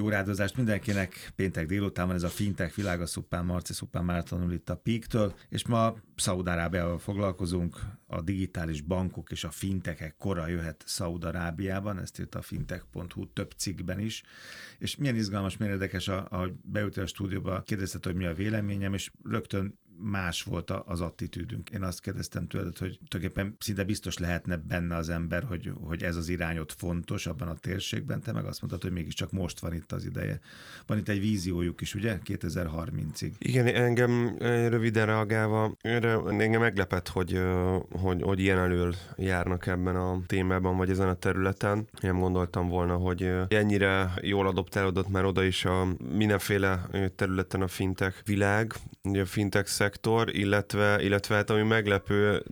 Jó rádozást mindenkinek. Péntek délután van ez a fintech világa, Szupán Marci, Szupán Mártonul itt a Píktől, és ma Szaudarábiával foglalkozunk. A digitális bankok és a fintechek kora jöhet Szaudarábiában, ezt írt a fintech.hu több cikkben is. És milyen izgalmas, milyen érdekes, ahogy beültél a stúdióba, kérdezted, hogy mi a véleményem, és rögtön más volt az attitűdünk. Én azt kérdeztem tőled, hogy tulajdonképpen szinte biztos lehetne benne az ember, hogy, hogy ez az irány ott fontos abban a térségben, te meg azt mondtad, hogy mégiscsak most van itt az ideje. Van itt egy víziójuk is, ugye? 2030-ig. Igen, engem eh, röviden reagálva, engem meglepett, hogy, eh, hogy, hogy ilyen elől járnak ebben a témában, vagy ezen a területen. Nem gondoltam volna, hogy eh, ennyire jól adoptálódott már oda is a mindenféle területen a fintech világ, a fintech szektor, illetve, illetve hát ami meglepő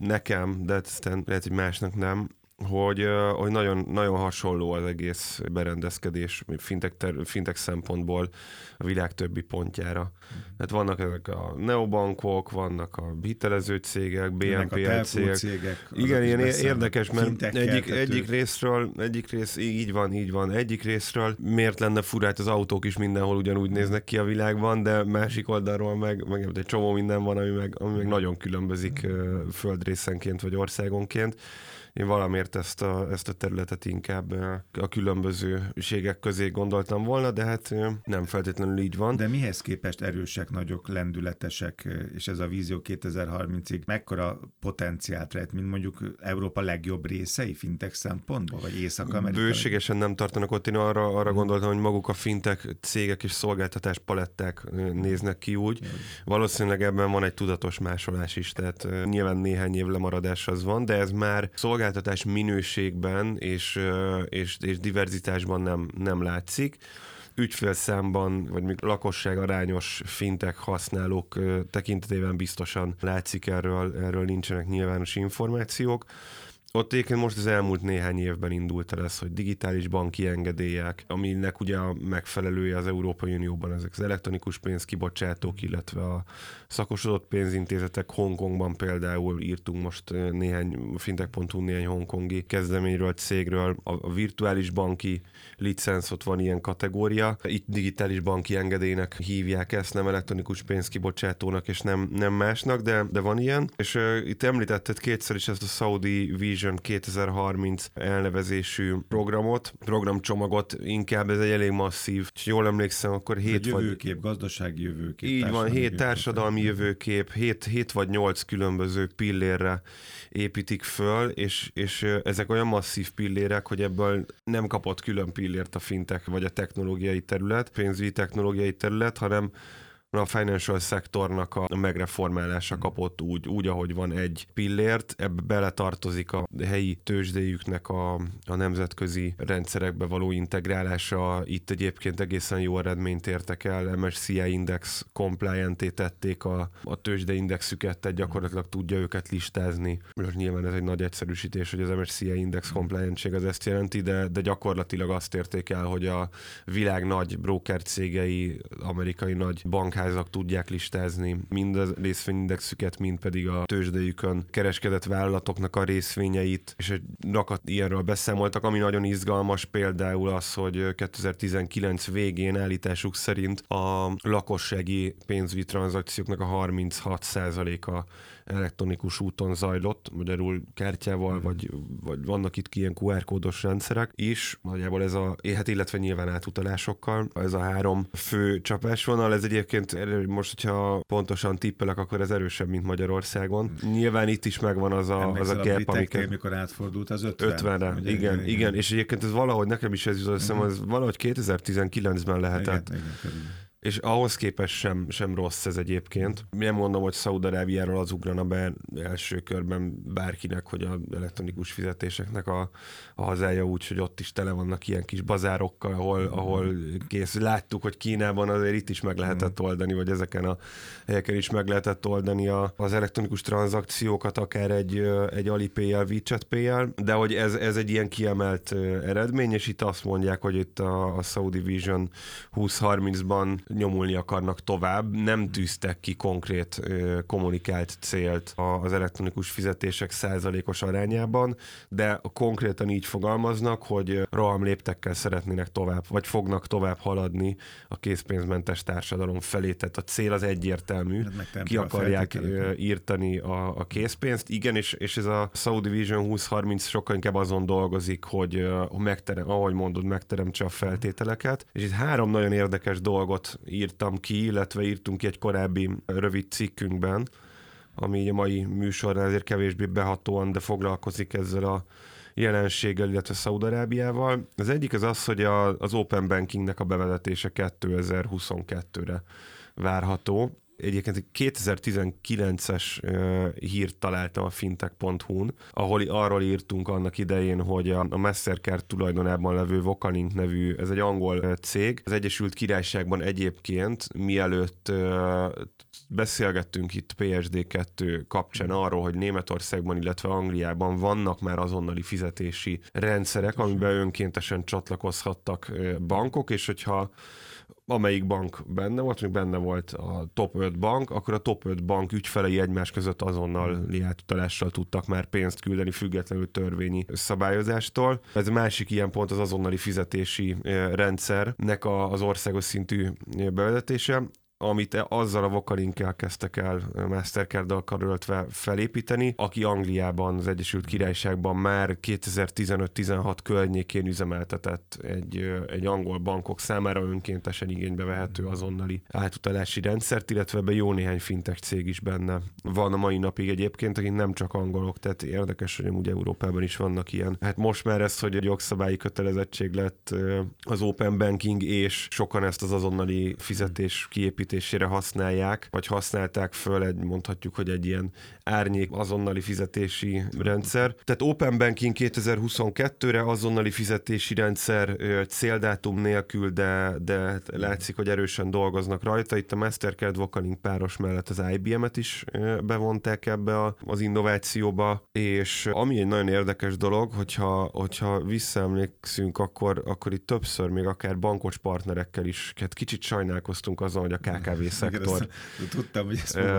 nekem, de aztán lehet, hogy másnak nem, hogy, hogy nagyon, nagyon hasonló az egész berendezkedés fintek, ter, fintek szempontból a világ többi pontjára. Hát vannak ezek a neobankok, vannak a hitelező cégek, BNPL cégek. cégek. Igen, ilyen érdekes, mert egyik, egyik részről, egyik rész, így van, így van, egyik részről miért lenne furát, az autók is mindenhol ugyanúgy néznek ki a világban, de másik oldalról meg, meg egy csomó minden van, ami meg, ami meg nagyon különbözik földrészenként vagy országonként én valamiért ezt a, ezt a területet inkább a különbözőségek közé gondoltam volna, de hát nem feltétlenül így van. De mihez képest erősek, nagyok, lendületesek, és ez a vízió 2030-ig mekkora potenciált rejt, mint mondjuk Európa legjobb részei fintek szempontból, vagy Észak-Amerika? Bőségesen nem tartanak ott, én arra, arra gondoltam, hogy maguk a fintek cégek és szolgáltatás paletták néznek ki úgy. Valószínűleg ebben van egy tudatos másolás is, tehát nyilván néhány év lemaradás az van, de ez már szolgáltatás szolgáltatás minőségben és, és, és diverzitásban nem, nem látszik ügyfélszámban, vagy még lakosság arányos fintek használók tekintetében biztosan látszik erről, erről nincsenek nyilvános információk. Ott egyébként most az elmúlt néhány évben indult el ez, hogy digitális banki engedélyek, aminek ugye a megfelelője az Európai Unióban ezek az elektronikus pénzkibocsátók, illetve a szakosodott pénzintézetek Hongkongban például írtunk most néhány fintech.hu néhány hongkongi kezdeményről, cégről, a, virtuális banki licensz, ott van ilyen kategória. Itt digitális banki engedélynek hívják ezt, nem elektronikus pénzkibocsátónak és nem, nem másnak, de, de van ilyen. És uh, itt említetted kétszer is ezt a Saudi Vision 2030 elnevezésű programot, programcsomagot, inkább ez egy elég masszív. És jól emlékszem, akkor hét egy jövőkép, vagy... gazdasági jövőkép. Így van, hét társadalmi jövőkép, hét, hét vagy nyolc különböző pillérre építik föl, és, és ezek olyan masszív pillérek, hogy ebből nem kapott külön pillért a fintek vagy a technológiai terület, pénzügyi technológiai terület, hanem a financial szektornak a megreformálása kapott úgy, úgy, ahogy van egy pillért, ebbe beletartozik a helyi tőzsdéjüknek a, a nemzetközi rendszerekbe való integrálása. Itt egyébként egészen jó eredményt értek el, MSCI Index compliant tették a, a tőzsdeindexüket, tehát gyakorlatilag tudja őket listázni. Most nyilván ez egy nagy egyszerűsítés, hogy az MSCI Index compliant az ezt jelenti, de, de gyakorlatilag azt érték el, hogy a világ nagy broker cégei, amerikai nagy bank bankházak tudják listázni mind a részvényindexüket, mind pedig a tőzsdejükön kereskedett vállalatoknak a részvényeit, és egy rakat ilyenről beszámoltak, ami nagyon izgalmas például az, hogy 2019 végén állításuk szerint a lakossági pénzügyi tranzakcióknak a 36%-a elektronikus úton zajlott, magyarul kártyával, mm. vagy, vagy vannak itt ilyen QR kódos rendszerek is, nagyjából ez a, hát illetve nyilván átutalásokkal, ez a három fő csapásvonal, ez egyébként most, hogyha pontosan tippelek, akkor ez erősebb, mint Magyarországon. Mm. Nyilván itt is megvan az a, az a gap, amiket... mikor átfordult az 50. 50-re, igen, igen, igen, és egyébként ez valahogy nekem is ez jutott eszembe, mm. ez valahogy 2019-ben lehetett. Igen, igen, és ahhoz képest sem, sem rossz ez egyébként. Nem mondom, hogy Szaudarábiáról az ugrana be első körben bárkinek, hogy a elektronikus fizetéseknek a, a hazája úgy, hogy ott is tele vannak ilyen kis bazárokkal, ahol, ahol kész. Láttuk, hogy Kínában azért itt is meg lehetett oldani, vagy ezeken a helyeken is meg lehetett oldani a, az elektronikus tranzakciókat, akár egy, egy Alipay-jel, WeChat Pay-jel, de hogy ez, ez egy ilyen kiemelt eredmény, és itt azt mondják, hogy itt a, a Saudi Vision 2030-ban nyomulni akarnak tovább, nem tűztek ki konkrét kommunikált célt az elektronikus fizetések százalékos arányában, de konkrétan így fogalmaznak, hogy roham léptekkel szeretnének tovább, vagy fognak tovább haladni a készpénzmentes társadalom felé. Tehát a cél az egyértelmű, hát ki akarják írtani a, a készpénzt. Igen, és, és ez a Saudi Vision 2030 sokkal inkább azon dolgozik, hogy, hogy megterem, ahogy mondod, megteremtse a feltételeket. És itt három nagyon érdekes dolgot írtam ki, illetve írtunk ki egy korábbi rövid cikkünkben, ami így a mai műsornál azért kevésbé behatóan, de foglalkozik ezzel a jelenséggel, illetve Szaudarábiával. Az egyik az az, hogy a, az Open Bankingnek a bevezetése 2022-re várható. Egyébként 2019-es hírt találtam a fintech.hu-n, ahol arról írtunk annak idején, hogy a, a Mastercard tulajdonában levő Vocalink nevű, ez egy angol cég, az Egyesült Királyságban egyébként mielőtt beszélgettünk itt PSD2 kapcsán arról, hogy Németországban, illetve Angliában vannak már azonnali fizetési rendszerek, amiben önkéntesen csatlakozhattak bankok, és hogyha amelyik bank benne volt, még benne volt a top 5 bank, akkor a top 5 bank ügyfelei egymás között azonnal átutalással tudtak már pénzt küldeni függetlenül törvényi szabályozástól. Ez másik ilyen pont az azonnali fizetési rendszernek az országos szintű bevezetése amit azzal a vokalinkkel kezdtek el Mastercard-dal karöltve felépíteni, aki Angliában, az Egyesült Királyságban már 2015-16 környékén üzemeltetett egy, egy angol bankok számára önkéntesen igénybe vehető azonnali átutalási rendszert, illetve be jó néhány fintech cég is benne van a mai napig egyébként, akik nem csak angolok, tehát érdekes, hogy ugye Európában is vannak ilyen. Hát most már ez, hogy egy jogszabályi kötelezettség lett az open banking, és sokan ezt az azonnali fizetés kiépítését építésére használják, vagy használták föl egy, mondhatjuk, hogy egy ilyen árnyék azonnali fizetési rendszer. Tehát Open Banking 2022-re azonnali fizetési rendszer céldátum nélkül, de, de látszik, hogy erősen dolgoznak rajta. Itt a Mastercard Vocalink páros mellett az IBM-et is bevonták ebbe a, az innovációba, és ami egy nagyon érdekes dolog, hogyha, hogyha visszaemlékszünk, akkor, akkor itt többször még akár bankos partnerekkel is, hát kicsit sajnálkoztunk azon, hogy a KKV-szektor. Igen, tudtam, hogy ezt mondom,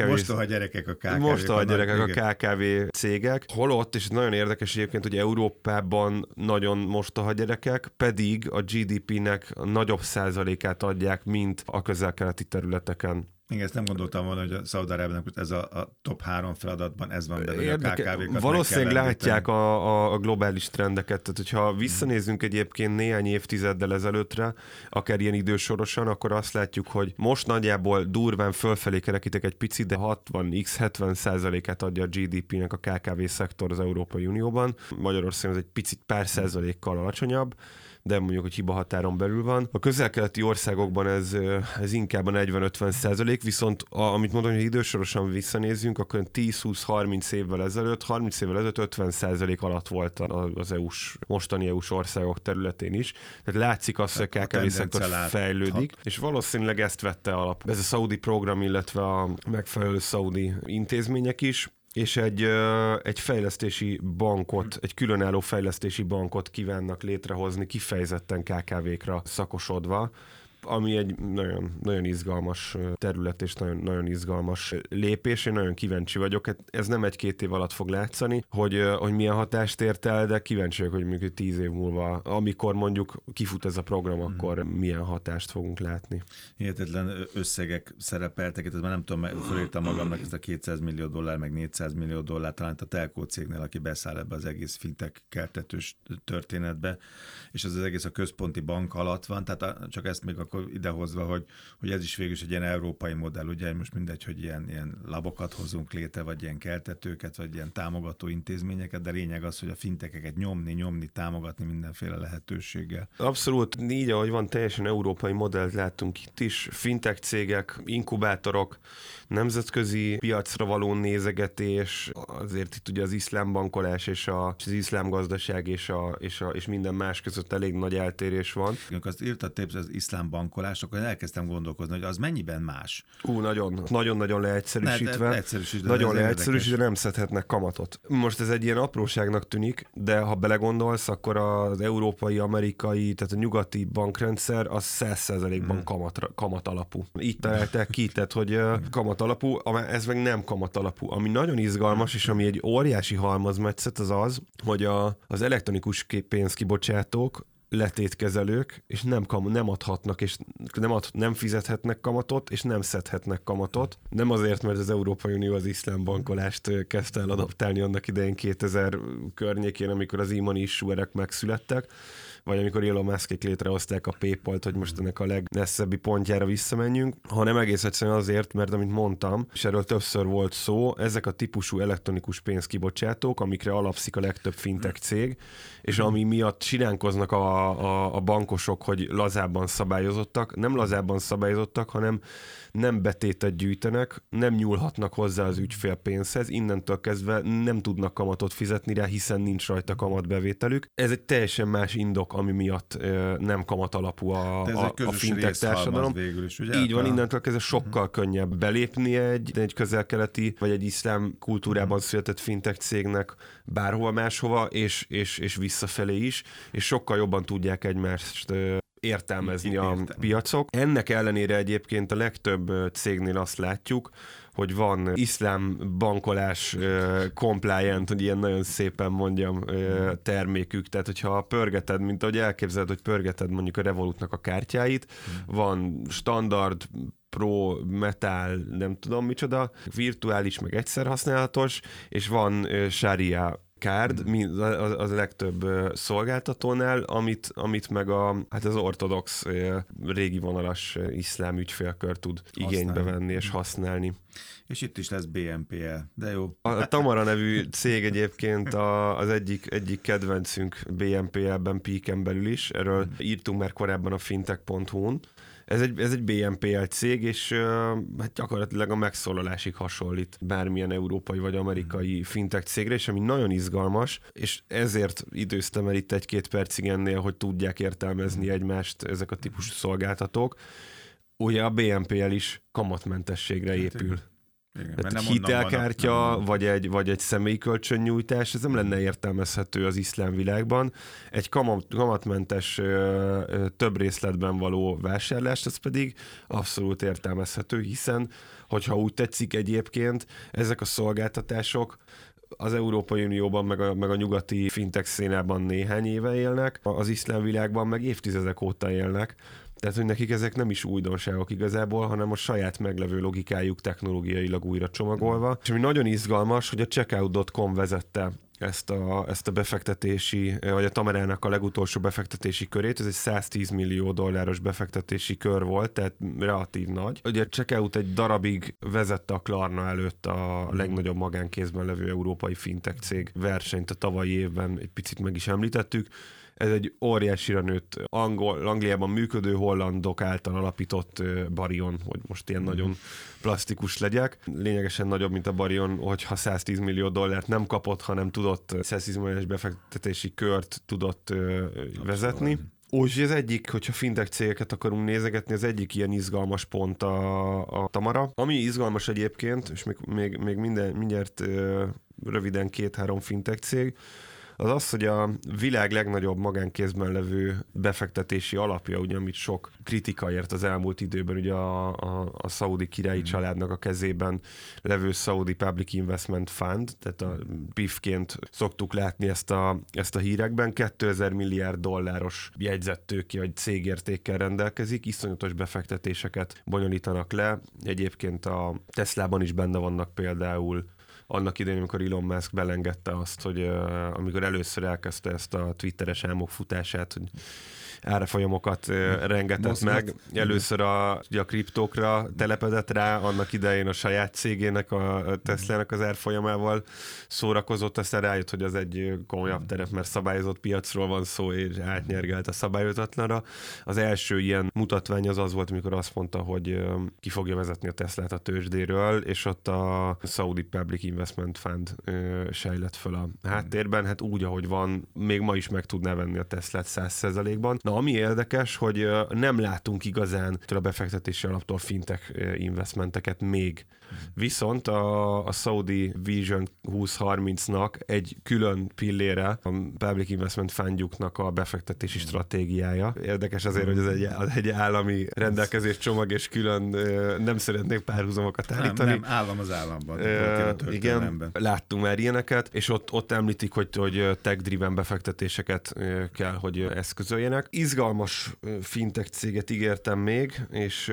uh, mostoha gyerekek a KKV. Mostoha gyerekek a KKV cégek. Holott, és nagyon érdekes egyébként, hogy Európában nagyon mostoha gyerekek, pedig a GDP-nek a nagyobb százalékát adják, mint a közel-keleti területeken. Igen, ezt nem gondoltam volna, hogy a Szaudarábiának ez a, a top három feladatban ez van benne, Érdeke, a KKV-kat Valószínűleg látják a, a, a globális trendeket, tehát hogyha visszanézünk egyébként néhány évtizeddel ezelőttre, akár ilyen idősorosan, akkor azt látjuk, hogy most nagyjából durván fölfelé kerekítek egy picit, de 60x70 százalékát adja a GDP-nek a KKV szektor az Európai Unióban. Magyarországon ez egy picit pár százalékkal alacsonyabb, de mondjuk, hogy hiba határon belül van. A közel-keleti országokban ez, ez inkább a 40-50 százalék, viszont a, amit mondom, hogy idősorosan visszanézzünk, akkor 10-20-30 évvel ezelőtt, 30 évvel ezelőtt 50 százalék alatt volt az EU-s, mostani EU-s országok területén is. Tehát látszik azt, hogy a KKV szektor fejlődik, és valószínűleg ezt vette alap. Ez a Saudi program, illetve a megfelelő Saudi intézmények is és egy, egy fejlesztési bankot, egy különálló fejlesztési bankot kívánnak létrehozni, kifejezetten KKV-kra szakosodva, ami egy nagyon, nagyon izgalmas terület és nagyon, nagyon izgalmas lépés. Én nagyon kíváncsi vagyok. Hát ez nem egy-két év alatt fog látszani, hogy, hogy milyen hatást ért el, de kíváncsi vagyok, hogy mondjuk tíz év múlva, amikor mondjuk kifut ez a program, mhm. akkor mm. milyen hatást fogunk látni. Hihetetlen összegek szerepeltek, ez már nem tudom, fölírtam magamnak ezt a 200 millió dollár, meg 400 millió dollár, talán a telkó cégnél, aki beszáll ebbe az egész fintek keltetős történetbe, és az, az egész a központi bank alatt van, tehát csak ezt még akkor idehozva, hogy, hogy ez is végül is egy ilyen európai modell, ugye most mindegy, hogy ilyen, ilyen labokat hozunk létre, vagy ilyen keltetőket, vagy ilyen támogató intézményeket, de lényeg az, hogy a fintekeket nyomni, nyomni, támogatni mindenféle lehetőséggel. Abszolút így, ahogy van, teljesen európai modellt láttunk itt is, fintek cégek, inkubátorok, nemzetközi piacra való nézegetés, azért itt ugye az iszlám bankolás és a, az iszlám gazdaság és, a, és, a, és minden más között elég nagy eltérés van. Azt írtad, az iszlám bank bankolás, akkor elkezdtem gondolkozni, hogy az mennyiben más. Ú, nagyon, nagyon-nagyon leegyszerűsítve. Ne, leegyszerűsítve nagyon leegyszerűsítve nem szedhetnek kamatot. Most ez egy ilyen apróságnak tűnik, de ha belegondolsz, akkor az európai, amerikai, tehát a nyugati bankrendszer az 100%-ban hmm. kamat, kamat alapú. Így találták ki, tehát hogy kamat alapú, ez meg nem kamat alapú. Ami nagyon izgalmas, és ami egy óriási halmazmetszet, az az, hogy a, az elektronikus pénzkibocsátók letétkezelők, és nem, kam- nem adhatnak, és nem, ad, nem fizethetnek kamatot, és nem szedhetnek kamatot. Nem azért, mert az Európai Unió az iszlám bankolást kezdte el adaptálni annak idején 2000 környékén, amikor az e-money issuerek megszülettek, vagy amikor Elon Muskék létrehozták a PayPal-t, hogy most ennek a legnesszebbi pontjára visszamenjünk, hanem egész egyszerűen azért, mert amit mondtam, és erről többször volt szó, ezek a típusú elektronikus pénzkibocsátók, amikre alapszik a legtöbb fintech cég, és ami miatt siránkoznak a, a, a bankosok, hogy lazábban szabályozottak, nem lazábban szabályozottak, hanem nem betétet gyűjtenek, nem nyúlhatnak hozzá az ügyfél pénzhez, innentől kezdve nem tudnak kamatot fizetni rá, hiszen nincs rajta kamatbevételük. Ez egy teljesen más indok, ami miatt nem kamat alapú a, a, a fintech társadalom. Végül is, ugye? Így van, innentől kezdve sokkal uh-huh. könnyebb belépni egy, egy közelkeleti vagy egy iszlám kultúrában uh-huh. született fintech cégnek bárhova máshova, és, és, és visszafelé is, és sokkal jobban tudják egymást értelmezni a piacok. Ennek ellenére egyébként a legtöbb cégnél azt látjuk, hogy van iszlám bankolás compliant, hogy ilyen nagyon szépen mondjam, termékük. Tehát, hogyha pörgeted, mint ahogy elképzeled, hogy pörgeted mondjuk a Revolutnak a kártyáit, van standard Pro, Metal, nem tudom micsoda, virtuális, meg egyszer használatos, és van uh, Mm. az, az a legtöbb szolgáltatónál, amit, amit meg a, hát az ortodox régi vonalas iszlám ügyfélkör tud igénybe venni és használni. És itt is lesz BNPL, de jó. A Tamara nevű cég egyébként a, az egyik, egyik kedvencünk BNPL-ben, Peaken belül is, erről írtunk már korábban a fintech.hu-n, ez egy, ez egy BNPL cég, és hát gyakorlatilag a megszólalásig hasonlít bármilyen európai vagy amerikai fintech cégre, és ami nagyon izgalmas, és ezért időztem el itt egy-két percig ennél, hogy tudják értelmezni egymást ezek a típusú szolgáltatók. Ugye a BNPL is kamatmentességre hát épül. Igen, Tehát nem hitelkártya, van, vagy, egy, vagy egy személyi kölcsönnyújtás, ez nem lenne értelmezhető az iszlám világban. Egy kamat, kamatmentes több részletben való vásárlás, ez pedig abszolút értelmezhető, hiszen, hogyha úgy tetszik egyébként, ezek a szolgáltatások az Európai Unióban, meg a, meg a nyugati fintech szénában néhány éve élnek, az iszlám világban meg évtizedek óta élnek, tehát, hogy nekik ezek nem is újdonságok igazából, hanem a saját meglevő logikájuk technológiailag újra csomagolva. És ami nagyon izgalmas, hogy a checkout.com vezette ezt a, ezt a befektetési, vagy a Tamerának a legutolsó befektetési körét, ez egy 110 millió dolláros befektetési kör volt, tehát relatív nagy. Ugye a Checkout egy darabig vezette a Klarna előtt a legnagyobb magánkézben levő európai fintech cég versenyt a tavalyi évben, egy picit meg is említettük ez egy óriásira nőtt angol, Angliában működő hollandok által alapított barion, hogy most ilyen nagyon plastikus legyek. Lényegesen nagyobb, mint a barion, hogyha 110 millió dollárt nem kapott, hanem tudott 110 milliós befektetési kört tudott vezetni. Úgy, az egyik, hogyha fintech cégeket akarunk nézegetni, az egyik ilyen izgalmas pont a, a Tamara. Ami izgalmas egyébként, és még, még, még minden, mindjárt röviden két-három fintech cég, az az, hogy a világ legnagyobb magánkézben levő befektetési alapja, ugye, amit sok kritika ért az elmúlt időben, ugye a, a, a szaudi királyi mm. családnak a kezében levő Saudi Public Investment Fund, tehát a PIF-ként szoktuk látni ezt a, ezt a hírekben, 2000 milliárd dolláros jegyzettőki vagy cégértékkel rendelkezik, iszonyatos befektetéseket bonyolítanak le. Egyébként a Teslában is benne vannak például annak idején, amikor Elon Musk belengedte azt, hogy amikor először elkezdte ezt a twitteres álmok futását, hogy árfolyamokat rengetett Mozgat. meg. Először a, ugye a kriptókra telepedett rá, annak idején a saját cégének, a Tesla-nak az árfolyamával szórakozott, aztán rájött, hogy az egy komolyabb terep, mert szabályozott piacról van szó, és átnyergelt a szabályozatlanra. Az első ilyen mutatvány az az volt, amikor azt mondta, hogy ki fogja vezetni a Teslát a tőzsdéről, és ott a Saudi Public Investment Fund sejlett föl a háttérben, hát úgy, ahogy van, még ma is meg tudná venni a Teslát 100%-ban. Na Na, ami érdekes, hogy nem látunk igazán a befektetési alaptól fintech investmenteket még. Viszont a, a Saudi Vision 2030-nak egy külön pillére a Public Investment Fundjuknak a befektetési stratégiája. Érdekes azért, hogy ez egy, az egy állami rendelkezés csomag, és külön nem szeretnék párhuzamokat állítani. Nem, nem állam az államban. Uh, igen, láttunk már ilyeneket, és ott, ott említik, hogy, hogy tech-driven befektetéseket kell, hogy eszközöljenek. Izgalmas fintech céget ígértem még, és,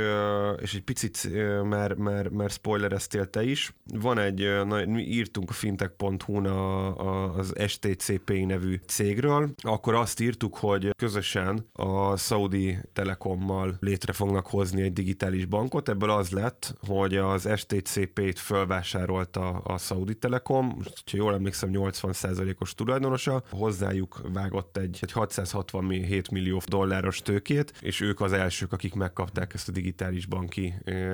és egy picit már, már, már spoilereztél te is. Van egy, na, mi írtunk a fintech.hu-n a, a, az STCP nevű cégről, akkor azt írtuk, hogy közösen a Saudi Telekommal létre fognak hozni egy digitális bankot. Ebből az lett, hogy az STCP-t fölvásárolta a Saudi Telekom, ha jól emlékszem 80%-os tulajdonosa, hozzájuk vágott egy, egy 667 millió dolláros tőkét, és ők az elsők, akik megkapták ezt a digitális banki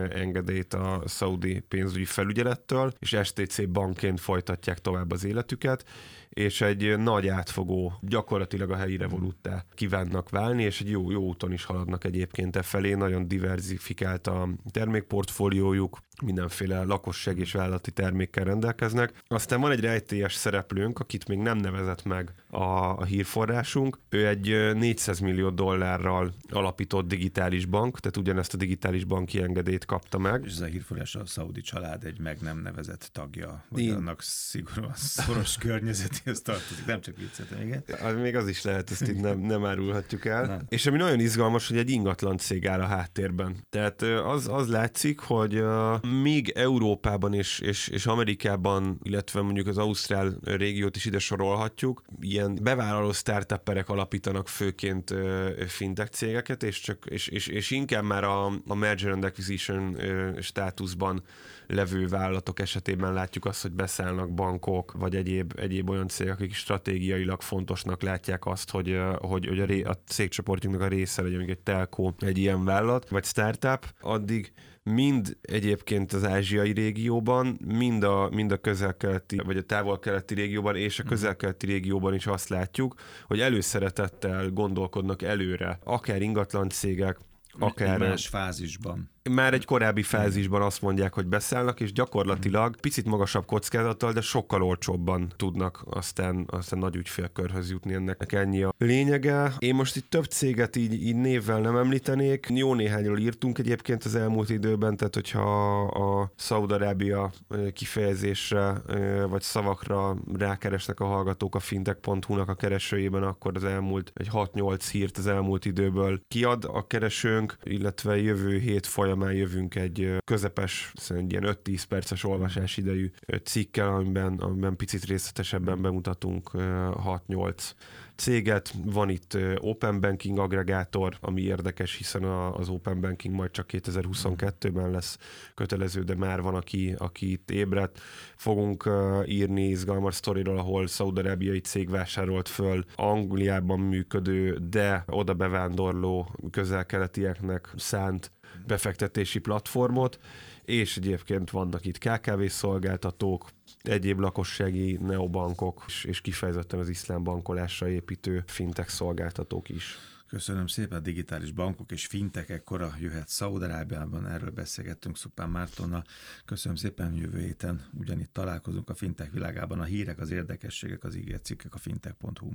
engedélyt a Saudi pénzügyi felügyelettől, és STC bankként folytatják tovább az életüket, és egy nagy átfogó, gyakorlatilag a helyi revolúttá kívánnak válni, és egy jó, jó úton is haladnak egyébként e felé, nagyon diversifikált a termékportfóliójuk, mindenféle lakosság és vállalati termékkel rendelkeznek. Aztán van egy rejtélyes szereplőnk, akit még nem nevezett meg a, a hírforrásunk. Ő egy 400 millió dollárral alapított digitális bank, tehát ugyanezt a digitális banki engedélyt kapta meg. És ez a hírforrás a szaudi család egy meg nem nevezett tagja, vagy Én... annak szigorúan szoros környezetéhez tartozik, nem csak viccetem, igen. Még az is lehet, ezt így nem, nem árulhatjuk el. Nem. És ami nagyon izgalmas, hogy egy ingatlan cég áll a háttérben. Tehát az, az látszik, hogy még Európában és, és, és Amerikában, illetve mondjuk az Ausztrál régiót is ide sorolhatjuk, ilyen bevállaló startupperek alapítanak főként fintech cégeket, és, csak, és, és, és inkább már a, a merger and acquisition státuszban levő vállalatok esetében látjuk azt, hogy beszállnak bankok, vagy egyéb, egyéb olyan cégek, akik stratégiailag fontosnak látják azt, hogy, hogy, hogy a, ré, a cégcsoportjunknak a része legyen, egy telco, egy ilyen vállalat, vagy startup, addig mind egyébként az ázsiai régióban, mind a, mind a közel-keleti, vagy a távol-keleti régióban és a mhm. közel-keleti régióban is azt látjuk, hogy előszeretettel gondolkodnak előre, akár ingatlan cégek, akár... Más fázisban már egy korábbi fázisban azt mondják, hogy beszállnak, és gyakorlatilag picit magasabb kockázattal, de sokkal olcsóbban tudnak aztán, aztán nagy ügyfélkörhöz jutni ennek ennyi a lényege. Én most itt több céget így, így névvel nem említenék, jó néhányról írtunk egyébként az elmúlt időben, tehát hogyha a Szaudarábia kifejezésre vagy szavakra rákeresnek a hallgatók a fintech.hu-nak a keresőjében, akkor az elmúlt egy 6-8 hírt az elmúlt időből kiad a keresőnk, illetve jövő hét folyam folyamán jövünk egy közepes, egy ilyen 5-10 perces olvasás idejű cikkel, amiben, amiben picit részletesebben bemutatunk 6-8 céget. Van itt Open Banking aggregátor, ami érdekes, hiszen az Open Banking majd csak 2022-ben lesz kötelező, de már van, aki, aki itt ébredt. Fogunk írni izgalmas sztoriról, ahol szaudarábiai cég vásárolt föl Angliában működő, de oda bevándorló közel-keletieknek szánt befektetési platformot, és egyébként vannak itt KKV szolgáltatók, egyéb lakossági neobankok, és kifejezetten az iszlám bankolásra építő fintech szolgáltatók is. Köszönöm szépen, a digitális bankok és fintek ekkora jöhet Szaudarábiában, erről beszélgettünk Szupán Mártonnal. Köszönöm szépen, jövő héten ugyanitt találkozunk a fintek világában. A hírek, az érdekességek, az ígért cikkek a fintech.hu.